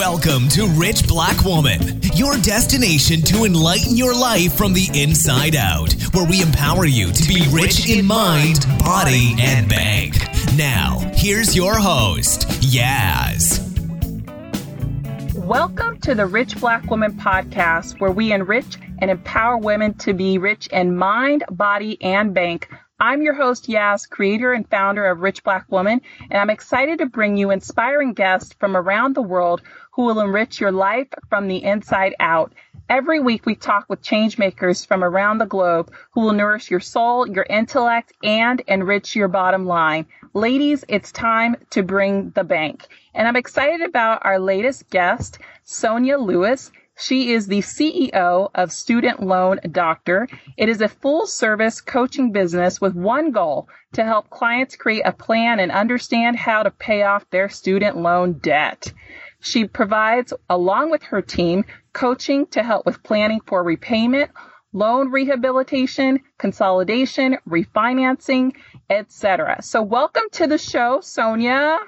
Welcome to Rich Black Woman, your destination to enlighten your life from the inside out, where we empower you to be rich in mind, body, and bank. Now, here's your host, Yaz. Welcome to the Rich Black Woman podcast, where we enrich and empower women to be rich in mind, body, and bank I'm your host, Yaz, creator and founder of Rich Black Woman, and I'm excited to bring you inspiring guests from around the world who will enrich your life from the inside out. Every week we talk with changemakers from around the globe who will nourish your soul, your intellect, and enrich your bottom line. Ladies, it's time to bring the bank. And I'm excited about our latest guest, Sonia Lewis. She is the CEO of Student Loan Doctor. It is a full service coaching business with one goal to help clients create a plan and understand how to pay off their student loan debt. She provides, along with her team, coaching to help with planning for repayment, loan rehabilitation, consolidation, refinancing, etc. So welcome to the show, Sonia.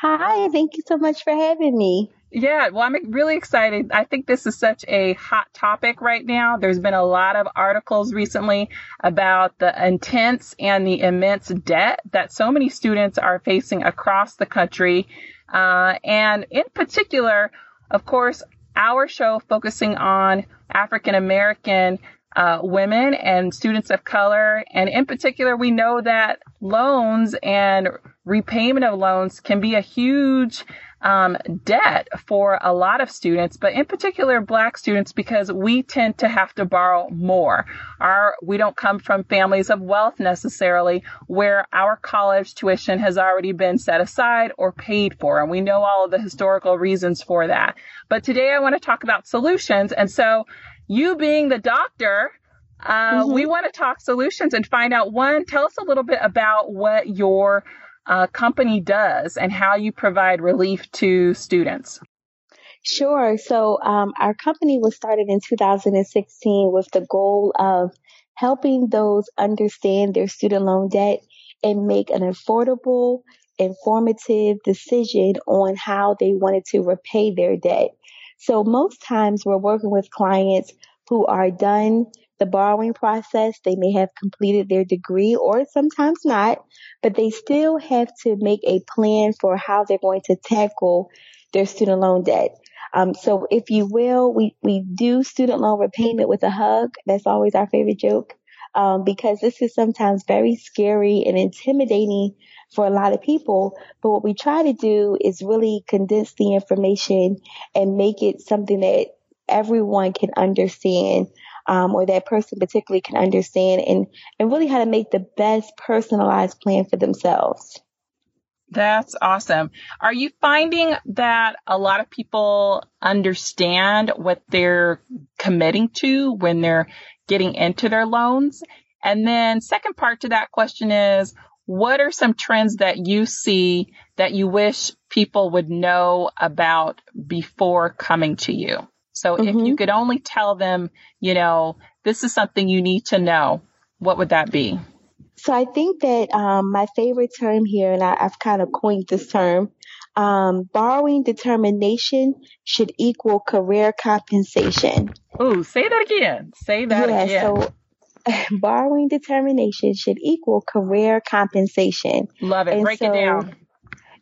Hi, thank you so much for having me. Yeah, well, I'm really excited. I think this is such a hot topic right now. There's been a lot of articles recently about the intense and the immense debt that so many students are facing across the country. Uh, and in particular, of course, our show focusing on African American uh, women and students of color. And in particular, we know that loans and repayment of loans can be a huge um, debt for a lot of students, but in particular black students because we tend to have to borrow more. Our we don't come from families of wealth necessarily where our college tuition has already been set aside or paid for, and we know all of the historical reasons for that. But today I want to talk about solutions, and so you being the doctor. Uh, mm-hmm. We want to talk solutions and find out one, tell us a little bit about what your uh, company does and how you provide relief to students. Sure. So um, our company was started in 2016 with the goal of helping those understand their student loan debt and make an affordable, informative decision on how they wanted to repay their debt. So most times we're working with clients who are done the borrowing process. They may have completed their degree or sometimes not, but they still have to make a plan for how they're going to tackle their student loan debt. Um, so if you will, we, we do student loan repayment with a hug. That's always our favorite joke. Um, because this is sometimes very scary and intimidating for a lot of people. But what we try to do is really condense the information and make it something that everyone can understand um, or that person particularly can understand and, and really how to make the best personalized plan for themselves. That's awesome. Are you finding that a lot of people understand what they're committing to when they're getting into their loans? And then second part to that question is, what are some trends that you see that you wish people would know about before coming to you? So mm-hmm. if you mm-hmm. could only tell them, you know, this is something you need to know, what would that be? So I think that um, my favorite term here, and I, have kind of coined this term, um, borrowing determination should equal career compensation. Oh, say that again. Say that yeah, again. So borrowing determination should equal career compensation. Love it. And Break so, it down.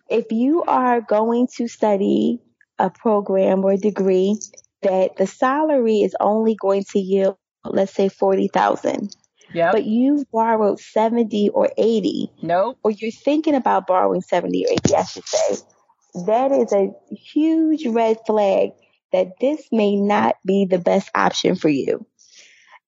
If you are going to study a program or degree that the salary is only going to yield, let's say, 40,000. Yep. But you've borrowed 70 or 80. Nope. Or you're thinking about borrowing 70 or 80, I should say. That is a huge red flag that this may not be the best option for you.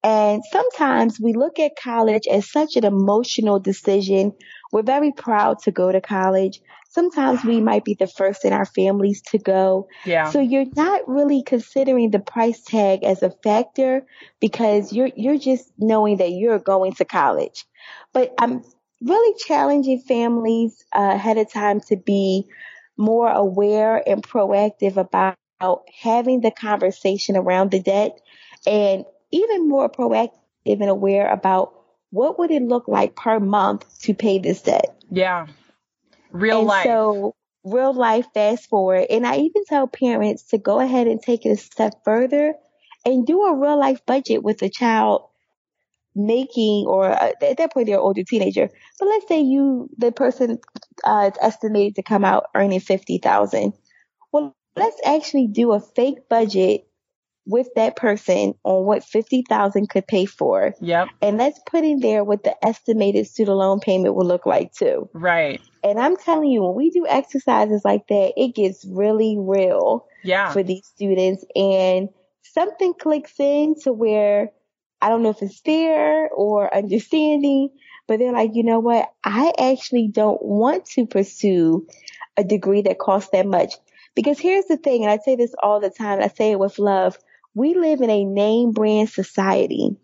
And sometimes we look at college as such an emotional decision. We're very proud to go to college, sometimes we might be the first in our families to go. Yeah. So you're not really considering the price tag as a factor because you're you're just knowing that you're going to college. But I'm really challenging families uh, ahead of time to be more aware and proactive about having the conversation around the debt and even more proactive and aware about what would it look like per month to pay this debt. Yeah real and life. So real life fast forward. And I even tell parents to go ahead and take it a step further and do a real life budget with a child making or uh, at that point they're an older teenager but let's say you the person uh, is estimated to come out earning 50000 well let's actually do a fake budget with that person on what 50,000 could pay for. Yep. And let's put in there what the estimated student loan payment will look like too. Right. And I'm telling you, when we do exercises like that, it gets really real yeah. for these students and something clicks in to where I don't know if it's fear or understanding, but they're like, you know what? I actually don't want to pursue a degree that costs that much. Because here's the thing, and I say this all the time, I say it with love we live in a name brand society.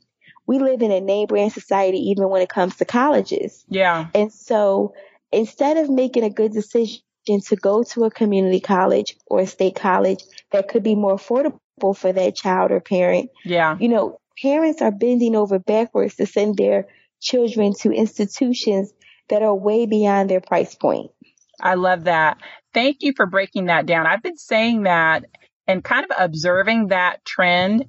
We live in a name brand society even when it comes to colleges. Yeah. And so instead of making a good decision to go to a community college or a state college that could be more affordable for that child or parent. Yeah. You know, parents are bending over backwards to send their children to institutions that are way beyond their price point. I love that. Thank you for breaking that down. I've been saying that and kind of observing that trend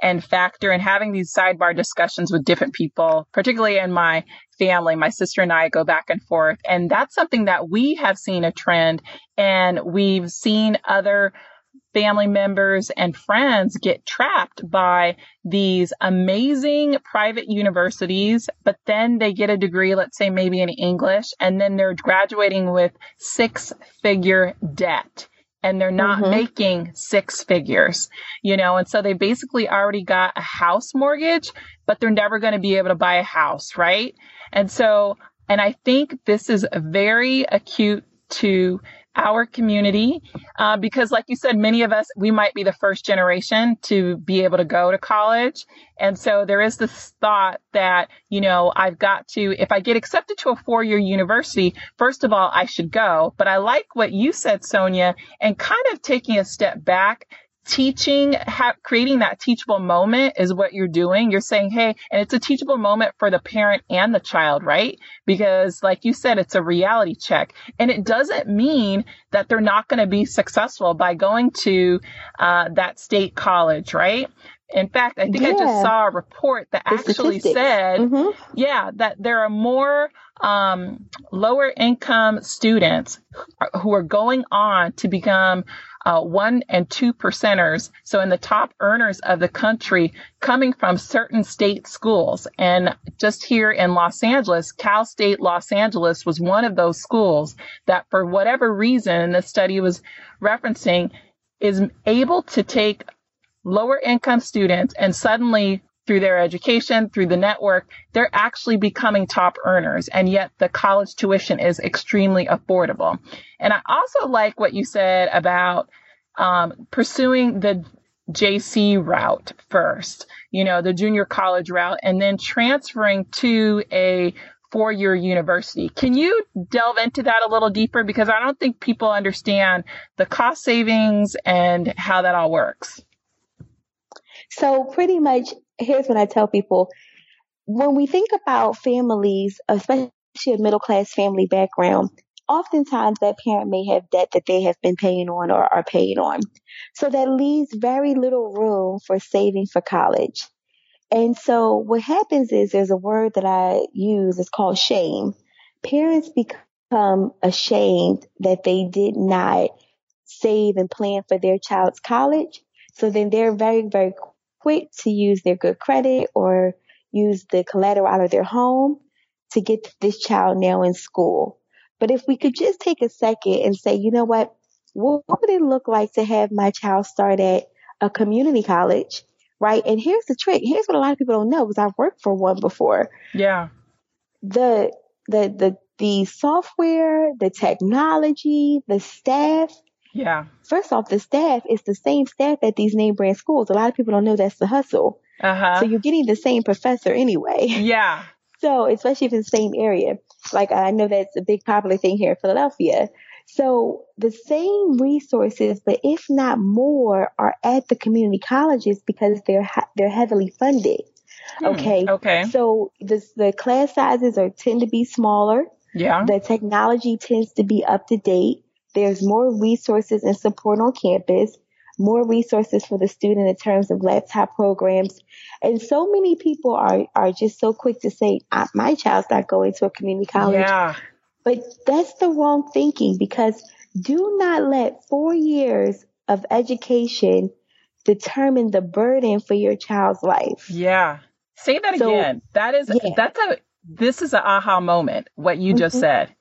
and factor and having these sidebar discussions with different people, particularly in my family. My sister and I go back and forth. And that's something that we have seen a trend and we've seen other family members and friends get trapped by these amazing private universities, but then they get a degree, let's say maybe in English, and then they're graduating with six figure debt and they're not mm-hmm. making six figures, you know, and so they basically already got a house mortgage, but they're never going to be able to buy a house, right? And so, and I think this is very acute to our community uh, because like you said many of us we might be the first generation to be able to go to college. And so there is this thought that you know i've got to if i get accepted to a four-year university first of all i should go. But i like what you said sonia and kind of taking a step back teaching, ha- creating that teachable moment is what you're doing. You're saying, hey, and it's a teachable moment for the parent and the child, right? Because, like you said, it's a reality check. And it doesn't mean that they're not going to be successful by going to uh, that state college, right? In fact, I think yeah. I just saw a report that the actually said, mm-hmm. yeah, that there are more um, lower income students who are going on to become uh, one and two percenters. So in the top earners of the country coming from certain state schools. And just here in Los Angeles, Cal State Los Angeles was one of those schools that for whatever reason the study was referencing is able to take lower income students and suddenly through their education, through the network, they're actually becoming top earners. And yet the college tuition is extremely affordable. And I also like what you said about um, pursuing the JC route first, you know, the junior college route, and then transferring to a four year university. Can you delve into that a little deeper? Because I don't think people understand the cost savings and how that all works. So, pretty much, here's what I tell people when we think about families, especially a middle class family background, oftentimes that parent may have debt that they have been paying on or are paying on. So that leaves very little room for saving for college. And so what happens is there's a word that I use, it's called shame. Parents become ashamed that they did not save and plan for their child's college. So then they're very, very quick to use their good credit or use the collateral out of their home to get this child now in school. But if we could just take a second and say, you know what, what would it look like to have my child start at a community college, right? And here's the trick. Here's what a lot of people don't know because I've worked for one before. Yeah. The the the the software, the technology, the staff. Yeah. First off, the staff is the same staff at these name brand schools. A lot of people don't know that's the hustle. Uh-huh. So you're getting the same professor anyway. Yeah. So, especially if it's the same area, like I know that's a big popular thing here in Philadelphia. So the same resources, but if not more, are at the community colleges because they're they're heavily funded. Hmm, okay. Okay. So the the class sizes are tend to be smaller. Yeah. The technology tends to be up to date. There's more resources and support on campus, more resources for the student in terms of laptop programs. And so many people are, are just so quick to say, my child's not going to a community college. Yeah. But that's the wrong thinking because do not let four years of education determine the burden for your child's life. Yeah. Say that so, again. That is yeah. that's a this is an aha moment, what you just mm-hmm. said.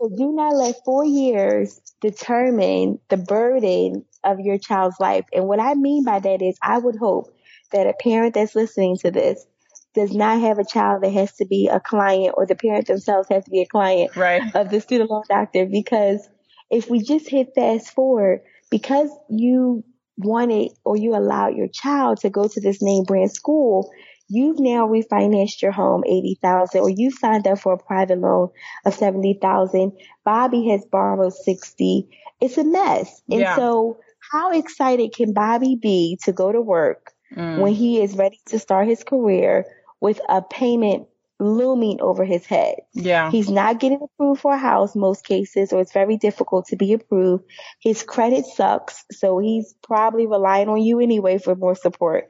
So do not let four years determine the burden of your child's life. And what I mean by that is I would hope that a parent that's listening to this does not have a child that has to be a client or the parent themselves has to be a client right. of the student loan doctor because if we just hit fast forward, because you wanted or you allowed your child to go to this name brand school, you've now refinanced your home 80,000 or you've signed up for a private loan of 70,000. Bobby has borrowed 60. It's a mess. And yeah. so how excited can Bobby be to go to work mm. when he is ready to start his career with a payment looming over his head. Yeah. He's not getting approved for a house most cases, or it's very difficult to be approved. His credit sucks, so he's probably relying on you anyway for more support.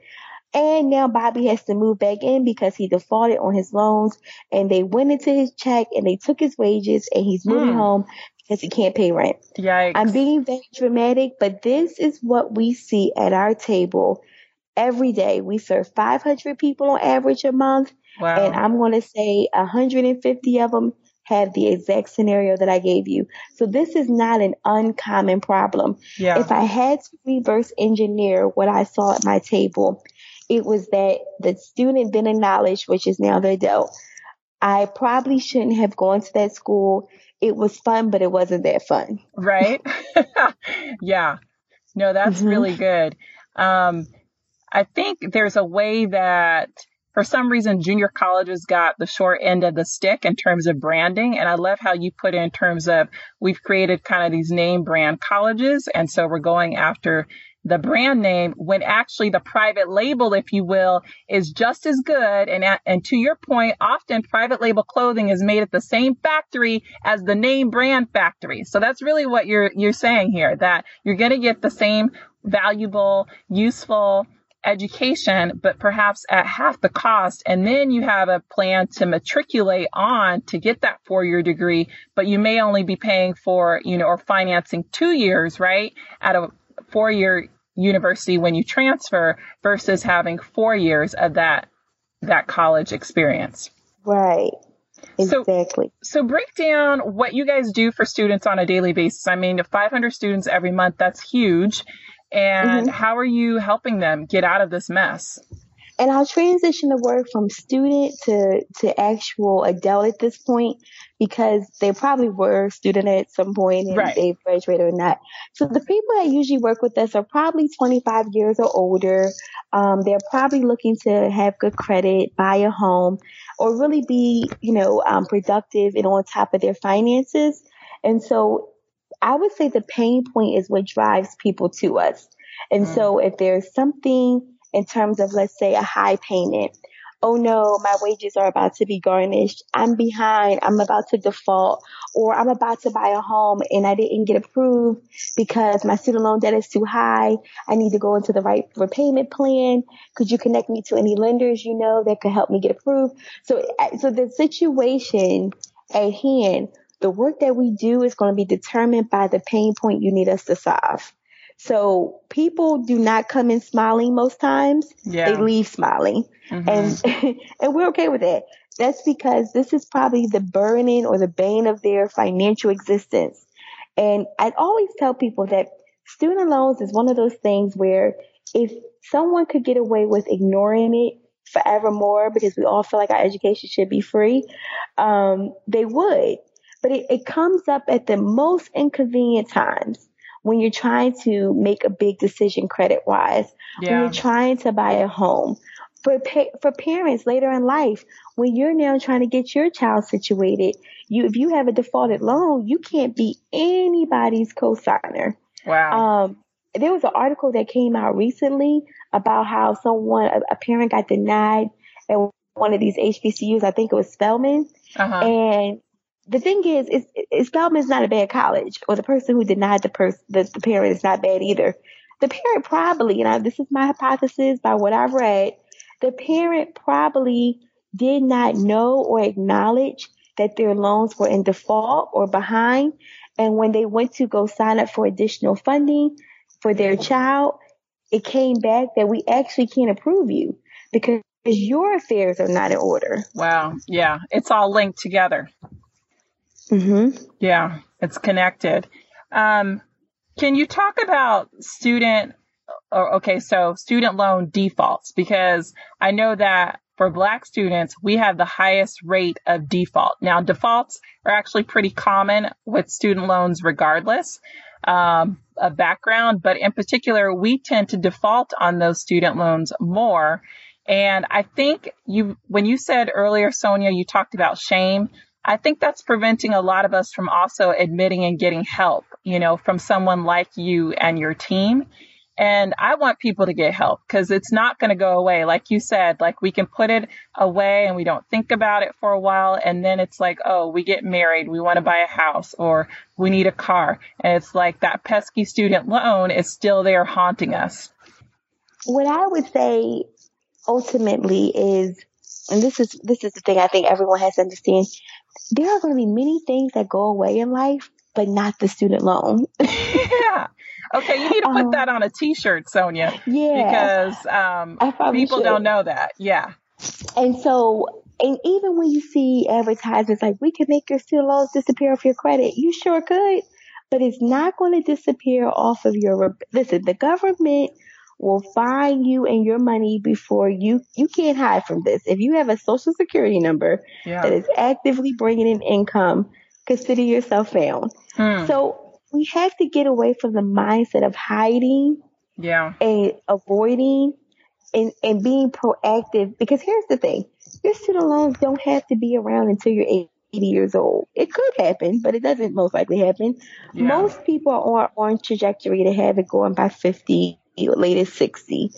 And now Bobby has to move back in because he defaulted on his loans and they went into his check and they took his wages and he's moving mm. home because he can't pay rent. Yikes. I'm being very dramatic, but this is what we see at our table every day. We serve 500 people on average a month Wow. And I'm going to say 150 of them have the exact scenario that I gave you. So this is not an uncommon problem. Yeah. If I had to reverse engineer what I saw at my table, it was that the student then acknowledged, which is now the adult, I probably shouldn't have gone to that school. It was fun, but it wasn't that fun. Right. yeah. No, that's mm-hmm. really good. Um, I think there's a way that for some reason, junior colleges got the short end of the stick in terms of branding. And I love how you put in terms of we've created kind of these name brand colleges. And so we're going after the brand name when actually the private label, if you will, is just as good. And, and to your point, often private label clothing is made at the same factory as the name brand factory. So that's really what you're, you're saying here, that you're going to get the same valuable, useful, education, but perhaps at half the cost. And then you have a plan to matriculate on to get that four year degree, but you may only be paying for, you know, or financing two years, right? At a four year university when you transfer versus having four years of that, that college experience. Right. Exactly. So, so break down what you guys do for students on a daily basis. I mean, 500 students every month, that's huge. And mm-hmm. how are you helping them get out of this mess? And I'll transition the word from student to, to actual adult at this point because they probably were student at some point and right. they've graduated or not. So the people that usually work with us are probably 25 years or older. Um, they're probably looking to have good credit, buy a home, or really be, you know, um, productive and on top of their finances. And so I would say the pain point is what drives people to us. And mm. so if there's something in terms of, let's say, a high payment, oh no, my wages are about to be garnished. I'm behind. I'm about to default or I'm about to buy a home and I didn't get approved because my student loan debt is too high. I need to go into the right repayment plan. Could you connect me to any lenders you know that could help me get approved? So, uh, so the situation at hand the work that we do is going to be determined by the pain point you need us to solve. So people do not come in smiling most times. Yeah. They leave smiling. Mm-hmm. And and we're okay with that. That's because this is probably the burning or the bane of their financial existence. And I always tell people that student loans is one of those things where if someone could get away with ignoring it forevermore because we all feel like our education should be free, um, they would. But it, it comes up at the most inconvenient times when you're trying to make a big decision credit wise, yeah. when you're trying to buy a home. For, for parents later in life, when you're now trying to get your child situated, you, if you have a defaulted loan, you can't be anybody's co-signer. Wow. Um, there was an article that came out recently about how someone, a, a parent got denied at one of these HBCUs. I think it was Spelman. Uh-huh. And the thing is, is, is Spelman is not a bad college, or the person who denied the person, the, the parent is not bad either. The parent probably, you know, this is my hypothesis by what I've read, the parent probably did not know or acknowledge that their loans were in default or behind. And when they went to go sign up for additional funding for their child, it came back that we actually can't approve you because your affairs are not in order. Wow. Yeah. It's all linked together. Mm-hmm. Yeah. It's connected. Um, can you talk about student, Or, okay, so student loan defaults? Because I know that for Black students, we have the highest rate of default. Now, defaults are actually pretty common with student loans regardless um, of background, but in particular, we tend to default on those student loans more. And I think you, when you said earlier, Sonia, you talked about shame. I think that's preventing a lot of us from also admitting and getting help, you know, from someone like you and your team. And I want people to get help because it's not going to go away. Like you said, like we can put it away and we don't think about it for a while. And then it's like, oh, we get married. We want to buy a house or we need a car. And it's like that pesky student loan is still there haunting us. What I would say ultimately is, and this is, this is the thing I think everyone has to understand. There are going to be many things that go away in life, but not the student loan. yeah. Okay, you need to put um, that on a T-shirt, Sonia. Yeah, because um, people should. don't know that. Yeah. And so, and even when you see advertisements like "We can make your student loans disappear off your credit," you sure could, but it's not going to disappear off of your. Listen, the government will find you and your money before you you can't hide from this. If you have a social security number yeah. that is actively bringing in income, consider yourself found. Hmm. So we have to get away from the mindset of hiding yeah and avoiding and, and being proactive because here's the thing your student loans don't have to be around until you're 80 years old it could happen but it doesn't most likely happen yeah. most people are on, on trajectory to have it going by 50 latest 60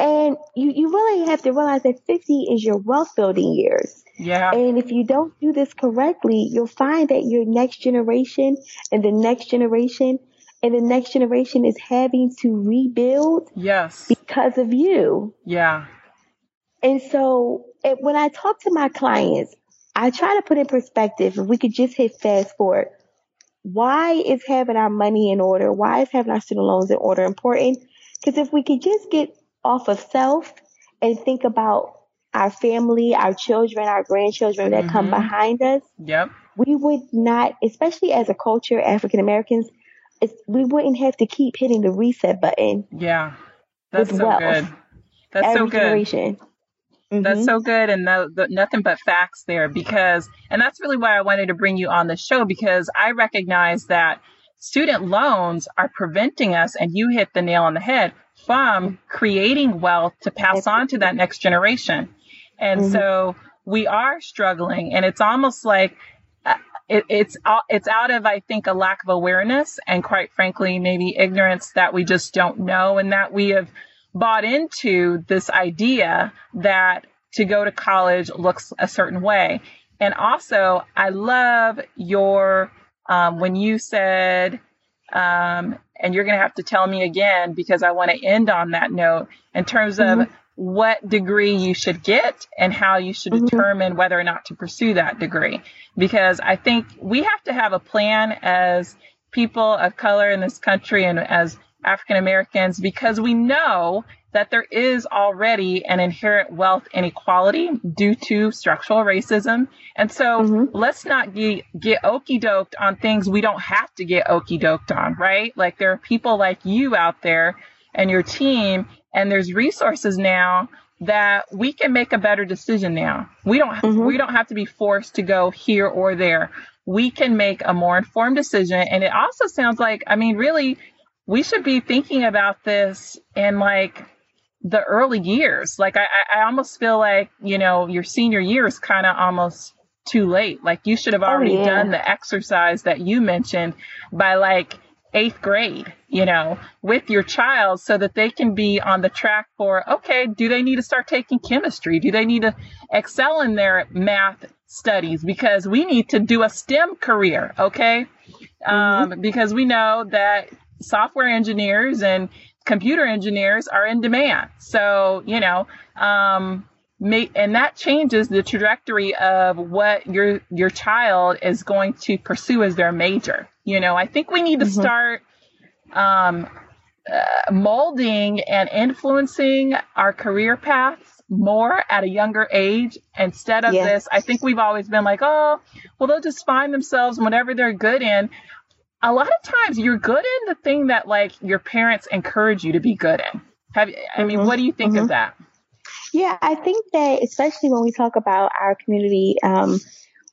and you, you really have to realize that 50 is your wealth building years. Yeah. And if you don't do this correctly, you'll find that your next generation and the next generation and the next generation is having to rebuild. Yes. Because of you. Yeah. And so it, when I talk to my clients, I try to put in perspective, if we could just hit fast forward, why is having our money in order? Why is having our student loans in order important? Because if we could just get off of self and think about our family, our children, our grandchildren that mm-hmm. come behind us, yep. we would not, especially as a culture, African Americans, we wouldn't have to keep hitting the reset button. Yeah, that's so wealth. good. That's Every so good. Generation. Mm-hmm. That's so good, and no, the, nothing but facts there. Because, and that's really why I wanted to bring you on the show because I recognize that student loans are preventing us, and you hit the nail on the head from creating wealth to pass on to that next generation. And mm-hmm. so we are struggling and it's almost like uh, it, it's it's out of I think a lack of awareness and quite frankly maybe ignorance that we just don't know and that we have bought into this idea that to go to college looks a certain way. And also, I love your um, when you said um, and you're going to have to tell me again because I want to end on that note in terms mm-hmm. of what degree you should get and how you should mm-hmm. determine whether or not to pursue that degree. Because I think we have to have a plan as people of color in this country and as African Americans because we know that there is already an inherent wealth inequality due to structural racism. And so mm-hmm. let's not get, get okey doked on things we don't have to get okey doked on, right? Like there are people like you out there and your team, and there's resources now that we can make a better decision now. We don't mm-hmm. we don't have to be forced to go here or there. We can make a more informed decision. And it also sounds like, I mean, really, we should be thinking about this in like the early years. Like I, I almost feel like, you know, your senior year is kind of almost too late. Like you should have oh, already oh, yeah. done the exercise that you mentioned by like eighth grade, you know, with your child so that they can be on the track for, okay, do they need to start taking chemistry? Do they need to excel in their math studies because we need to do a STEM career, okay? Um, Mm-hmm. because we know that software engineers and computer engineers are in demand. So, you know, um, may, and that changes the trajectory of what your your child is going to pursue as their major. You know, I think we need to Mhm. start um, uh, molding and influencing our career paths more at a younger age instead of Yeah. this. I think we've always been like, oh, well, they'll just find themselves whatever they're good in. A lot of times you're good in the thing that like your parents encourage you to be good in. Have I mean, Mhm. what do you think Mhm. of that? Yeah, I think that especially when we talk about our community um,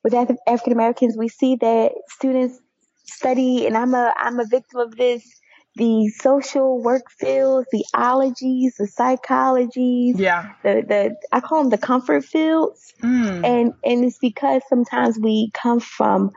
with African Americans, we see that students study, and I'm a I'm a victim of this. The social work fields, the ologies, the psychologies, Yeah. the the I call them the comfort fields, Mm. and and it's because sometimes we come from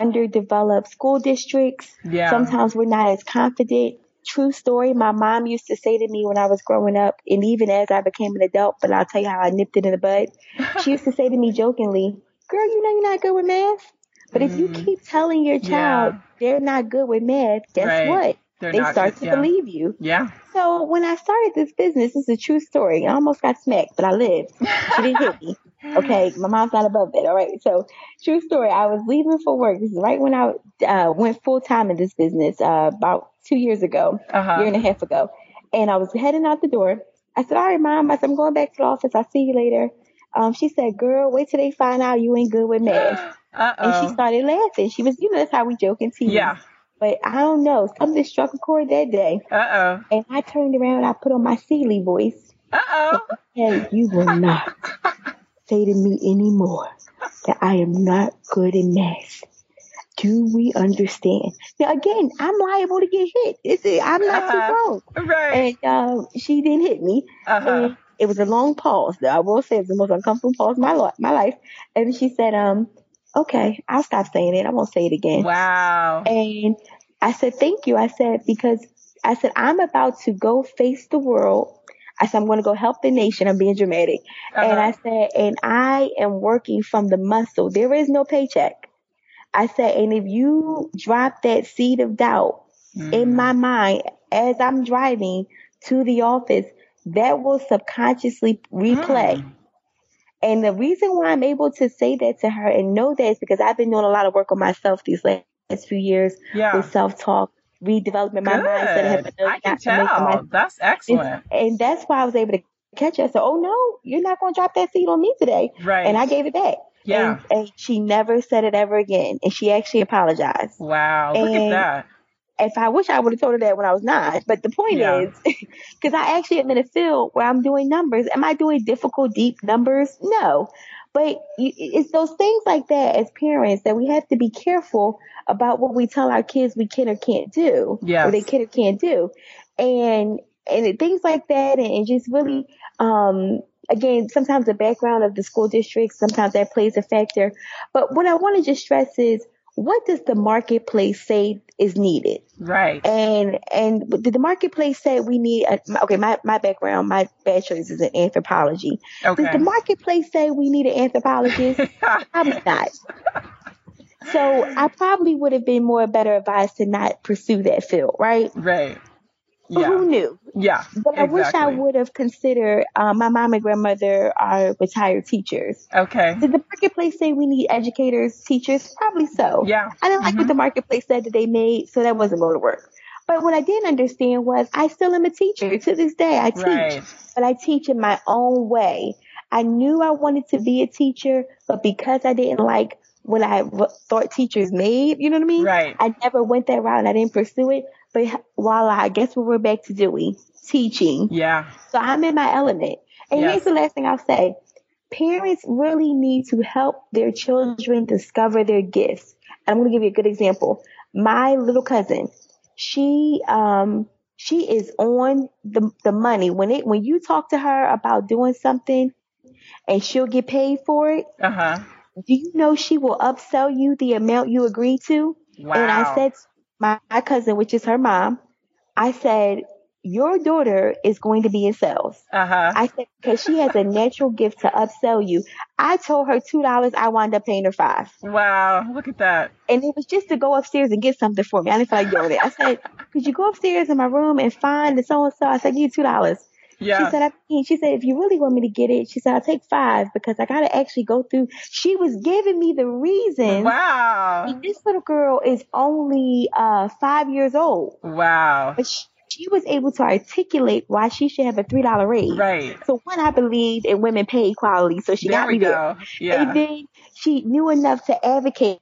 underdeveloped school districts. Yeah. Sometimes we're not as confident. True story. My mom used to say to me when I was growing up, and even as I became an adult, but I'll tell you how I nipped it in the bud. She used to say to me jokingly, Girl, you know you're not good with math. But if you Mm. keep telling your child Yeah. they're not good with math, guess Right. what? They're they start good- to yeah. believe you. Yeah. So when I started this business, is a true story. I almost got smacked, but I lived. She didn't hit me. Okay, my mom's not above that. All right. So true story. I was leaving for work. This is right when I uh, went full time in this business uh, about two years ago, Uh-huh. year and a half ago, and I was heading out the door. I said, "All right, mom." I said, "I'm going back to the office. I'll see you later." Um, she said, "Girl, wait till they find out you ain't good with math." And she started laughing. She was, you know, that's how we joke and tease. Yeah. But I don't know. Something struck a chord that day. Uh-oh. And I turned around and I put on my Sealy voice. Uh-oh. And you will not say to me anymore that I am not good in math. Do we understand? Now again, I'm liable to get hit. It's, I'm not Uh-huh. too grown. Right. And um, she didn't hit me. Uh-huh. It was a long pause. I will say it was the most uncomfortable pause of my, my life. And she said, um, okay, I'll stop saying it. I won't say it again. Wow. And I said, thank you. I said, because I said, I'm about to go face the world. I said, I'm going to go help the nation. I'm being dramatic. And I Uh-huh. said, and I am working from the muscle. There is no paycheck. I said, and if you drop that seed of doubt Mm. in my mind as I'm driving to the office, that will subconsciously replay. Mm. And the reason why I'm able to say that to her and know that is because I've been doing a lot of work on myself these last few years Yeah. with self talk, redeveloping my mindset. and have I can tell. That's excellent. And that's why I was able to catch her. So, Oh no, you're not going to drop that seed on me today. Right. And I gave it back. Yeah. And, and she never said it ever again. And she actually apologized. Wow. Look at that. If I wish I would have told her that when I was nine. But the point Yeah. is, because I actually am in a field where I'm doing numbers. Am I doing difficult, deep numbers? No. But it's those things like that as parents that we have to be careful about what we tell our kids we can or can't do. Yes. Or they can or can't do. And, and things like that and, and just really, um, again, sometimes the background of the school district, sometimes that plays a factor. But what I want to just stress is what does the marketplace say is needed? Right. And and did the marketplace say we need a, okay, my, my background, my bachelor's is in anthropology. Okay. Does the marketplace say we need an anthropologist? Probably not. So I probably would have been more better advised to not pursue that field, right? right. But Yeah. who knew? Yeah. But I wish I would have considered. Um, my mom and grandmother are retired teachers. Okay. Did the marketplace say we need educators, teachers? Probably so. Yeah. I didn't like Mhm. what the marketplace said that they made, so that wasn't going to work. But what I didn't understand was I still am a teacher to this day. I teach, Right. but I teach in my own way. I knew I wanted to be a teacher, but because I didn't like what I thought teachers made, you know what I mean? Right. I never went that route and I didn't pursue it. But voila, I guess what we're back to doing, teaching. Yeah. So I'm in my element. And Yes. here's the last thing I'll say. Parents really need to help their children discover their gifts. And I'm going to give you a good example. My little cousin, she, um, she is on the, the money. When it, when you talk to her about doing something and she'll get paid for it, Uh huh. do you know she will upsell you the amount you agreed to? Wow. And I said, my, my cousin, which is her mom, I said, your daughter is going to be in sales. Uh-huh. I said, because she has a natural gift to upsell you. I told her $2. I wound up paying her five. Wow. Look at that. And it was just to go upstairs and get something for me. I didn't feel like doing it. I said, could you go upstairs in my room and find the so-and-so? I said, give you $2. Yeah. She said, I mean, she said, if you really want me to get it, she said, I'll take five because I got to actually go through. She was giving me the reason. Wow. This little girl is only uh, five years old. Wow. But she, she was able to articulate why she should have a three dollar raise. Right. So one, I believe in women pay equality, so she there got me there. go. Yeah. And then she knew enough to advocate.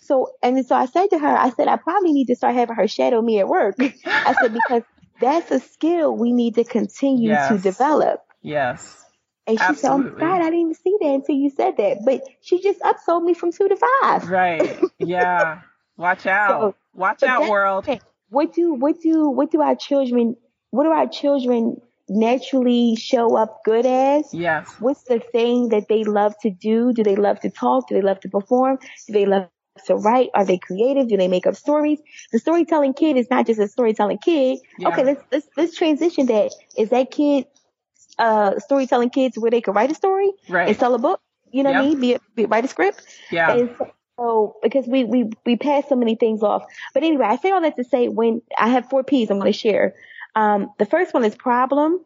So and so I said to her, I said I probably need to start having her shadow me at work. I said because that's a skill we need to continue to develop. yes. And she said, "Oh my Absolutely. God, I didn't even see that until you said that." But she just upsold me from two to five. Right. Yeah. Watch out. So- Watch out, world. What do what do what do our children what do our children naturally show up good as? Yes. What's the thing that they love to do? Do they love to talk? Do they love to perform? Do they love to write? Are they creative? Do they make up stories? The storytelling kid is not just a storytelling kid. Yeah. Okay, let's let's let's transition that. Is that kid uh storytelling kids where they can write a story right. and sell a book? You know what I mean? Be, be write a script. Yeah. And so, because we, we, we pass so many things off. But anyway, I say all that to say when I have four P's I'm going to share. Um, the first one is problem.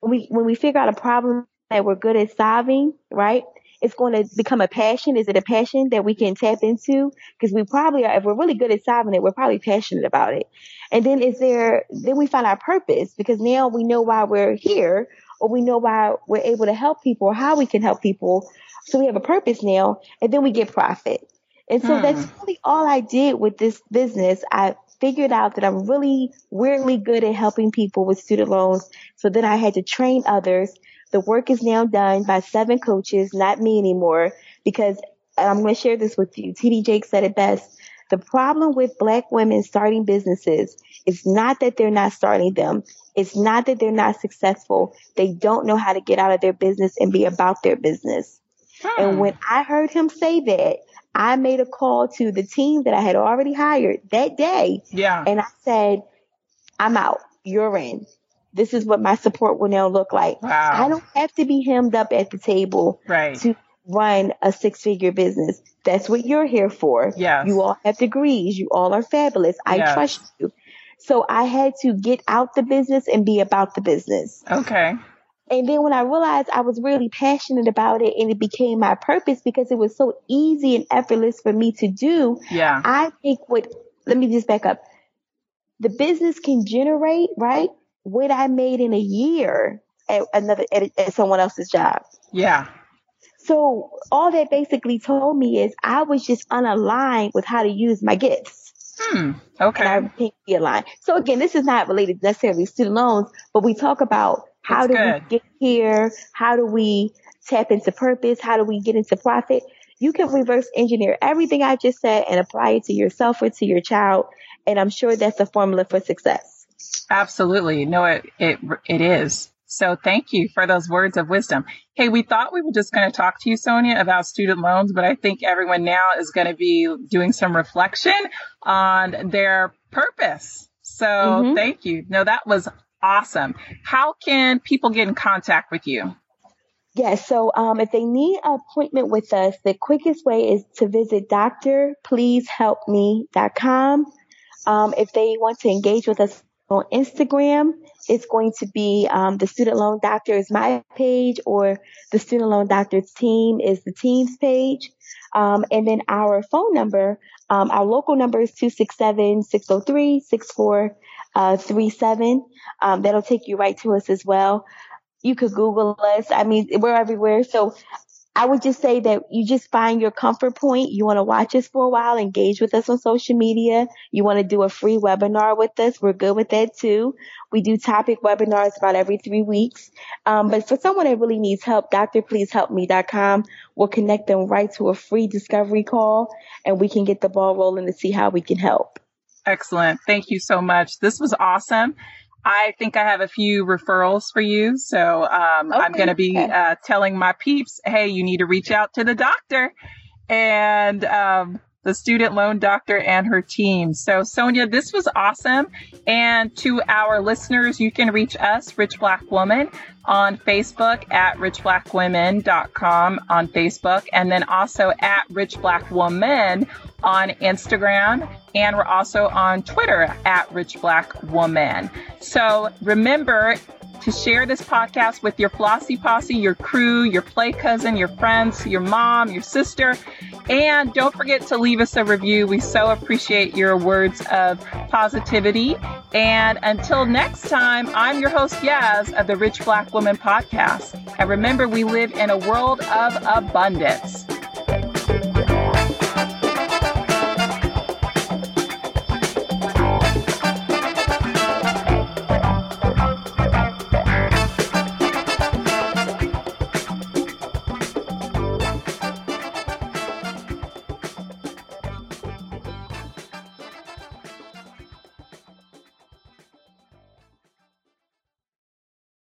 When we, when we figure out a problem that we're good at solving, right? It's going to become a passion. Is it a passion that we can tap into? Because we probably are, if we're really good at solving it, we're probably passionate about it. And then is there, then we find our purpose because now we know why we're here or we know why we're able to help people or how we can help people. So we have a purpose now and then we get profit. And so Hmm. that's really all I did with this business. I figured out that I'm really weirdly good at helping people with student loans. So then I had to train others. The work is now done by seven coaches, not me anymore, because I'm going to share this with you. TD Jakes said it best. The problem with black women starting businesses is not that they're not starting them. It's not that they're not successful. They don't know how to get out of their business and be about their business. Hmm. And when I heard him say that, I made a call to the team that I had already hired that day. yeah. And I said, I'm out. You're in. This is what my support will now look like. Wow. I don't have to be hemmed up at the table Right. to run a six figure business. That's what you're here for. Yes. You all have degrees. You all are fabulous. I Yes. trust you. So I had to get out the business and be about the business. Okay. And then when I realized I was really passionate about it and it became my purpose because it was so easy and effortless for me to do, Yeah. I think what, let me just back up. The business can generate, right? What I made in a year at another, at, at someone else's job. Yeah. So all that basically told me is I was just unaligned with how to use my gifts. Hmm. Okay. And I became aligned. So again, this is not related necessarily to student loans, but we talk about how That's do good. we get here? How do we tap into purpose? How do we get into profit? You can reverse engineer everything I just said and apply it to yourself or to your child. And I'm sure that's a formula for success. Absolutely. No, it, it, it is. So thank you for those words of wisdom. Hey, we thought we were just going to talk to you, Sonia, about student loans, but I think everyone now is going to be doing some reflection on their purpose. So Mhm. thank you. No, that was awesome. How can people get in contact with you? Yes. So um, if they need an appointment with us, the quickest way is to visit drpleasehelpme.com. Um, if they want to engage with us on Instagram, it's going to be um, the Student Loan Doctor is my page, or the Student Loan Doctor's team is the team's page. Um, and then our phone number, um, our local number is 267-603-6437. Um, that'll take you right to us as well you could Google us. I mean, we're everywhere. So I would just say that you just find your comfort point. You want to watch us for a while, engage with us on social media. You want to do a free webinar with us. We're good with that too. We do topic webinars about every three weeks. Um, but for someone that really needs help, drpleasehelpme.com will connect them right to a free discovery call and we can get the ball rolling to see how we can help. Excellent. Thank you so much. This was awesome. I think I have a few referrals for you. So um, I'm going to be uh, telling my peeps, hey, you need to reach out to the doctor. And um, the student loan doctor and her team. So, Sonia, this was awesome. And to our listeners, you can reach us, Rich Black Woman, on Facebook at richblackwomen.com on Facebook, and then also at Rich Black Woman on Instagram. And we're also on Twitter at Rich Black Woman. So remember, to share this podcast with your Flossy Posse, your crew, your play cousin, your friends, your mom, your sister. And don't forget to leave us a review. We so appreciate your words of positivity. And until next time, I'm your host, Yaz, of the Rich Black Woman Podcast. And remember, we live in a world of abundance.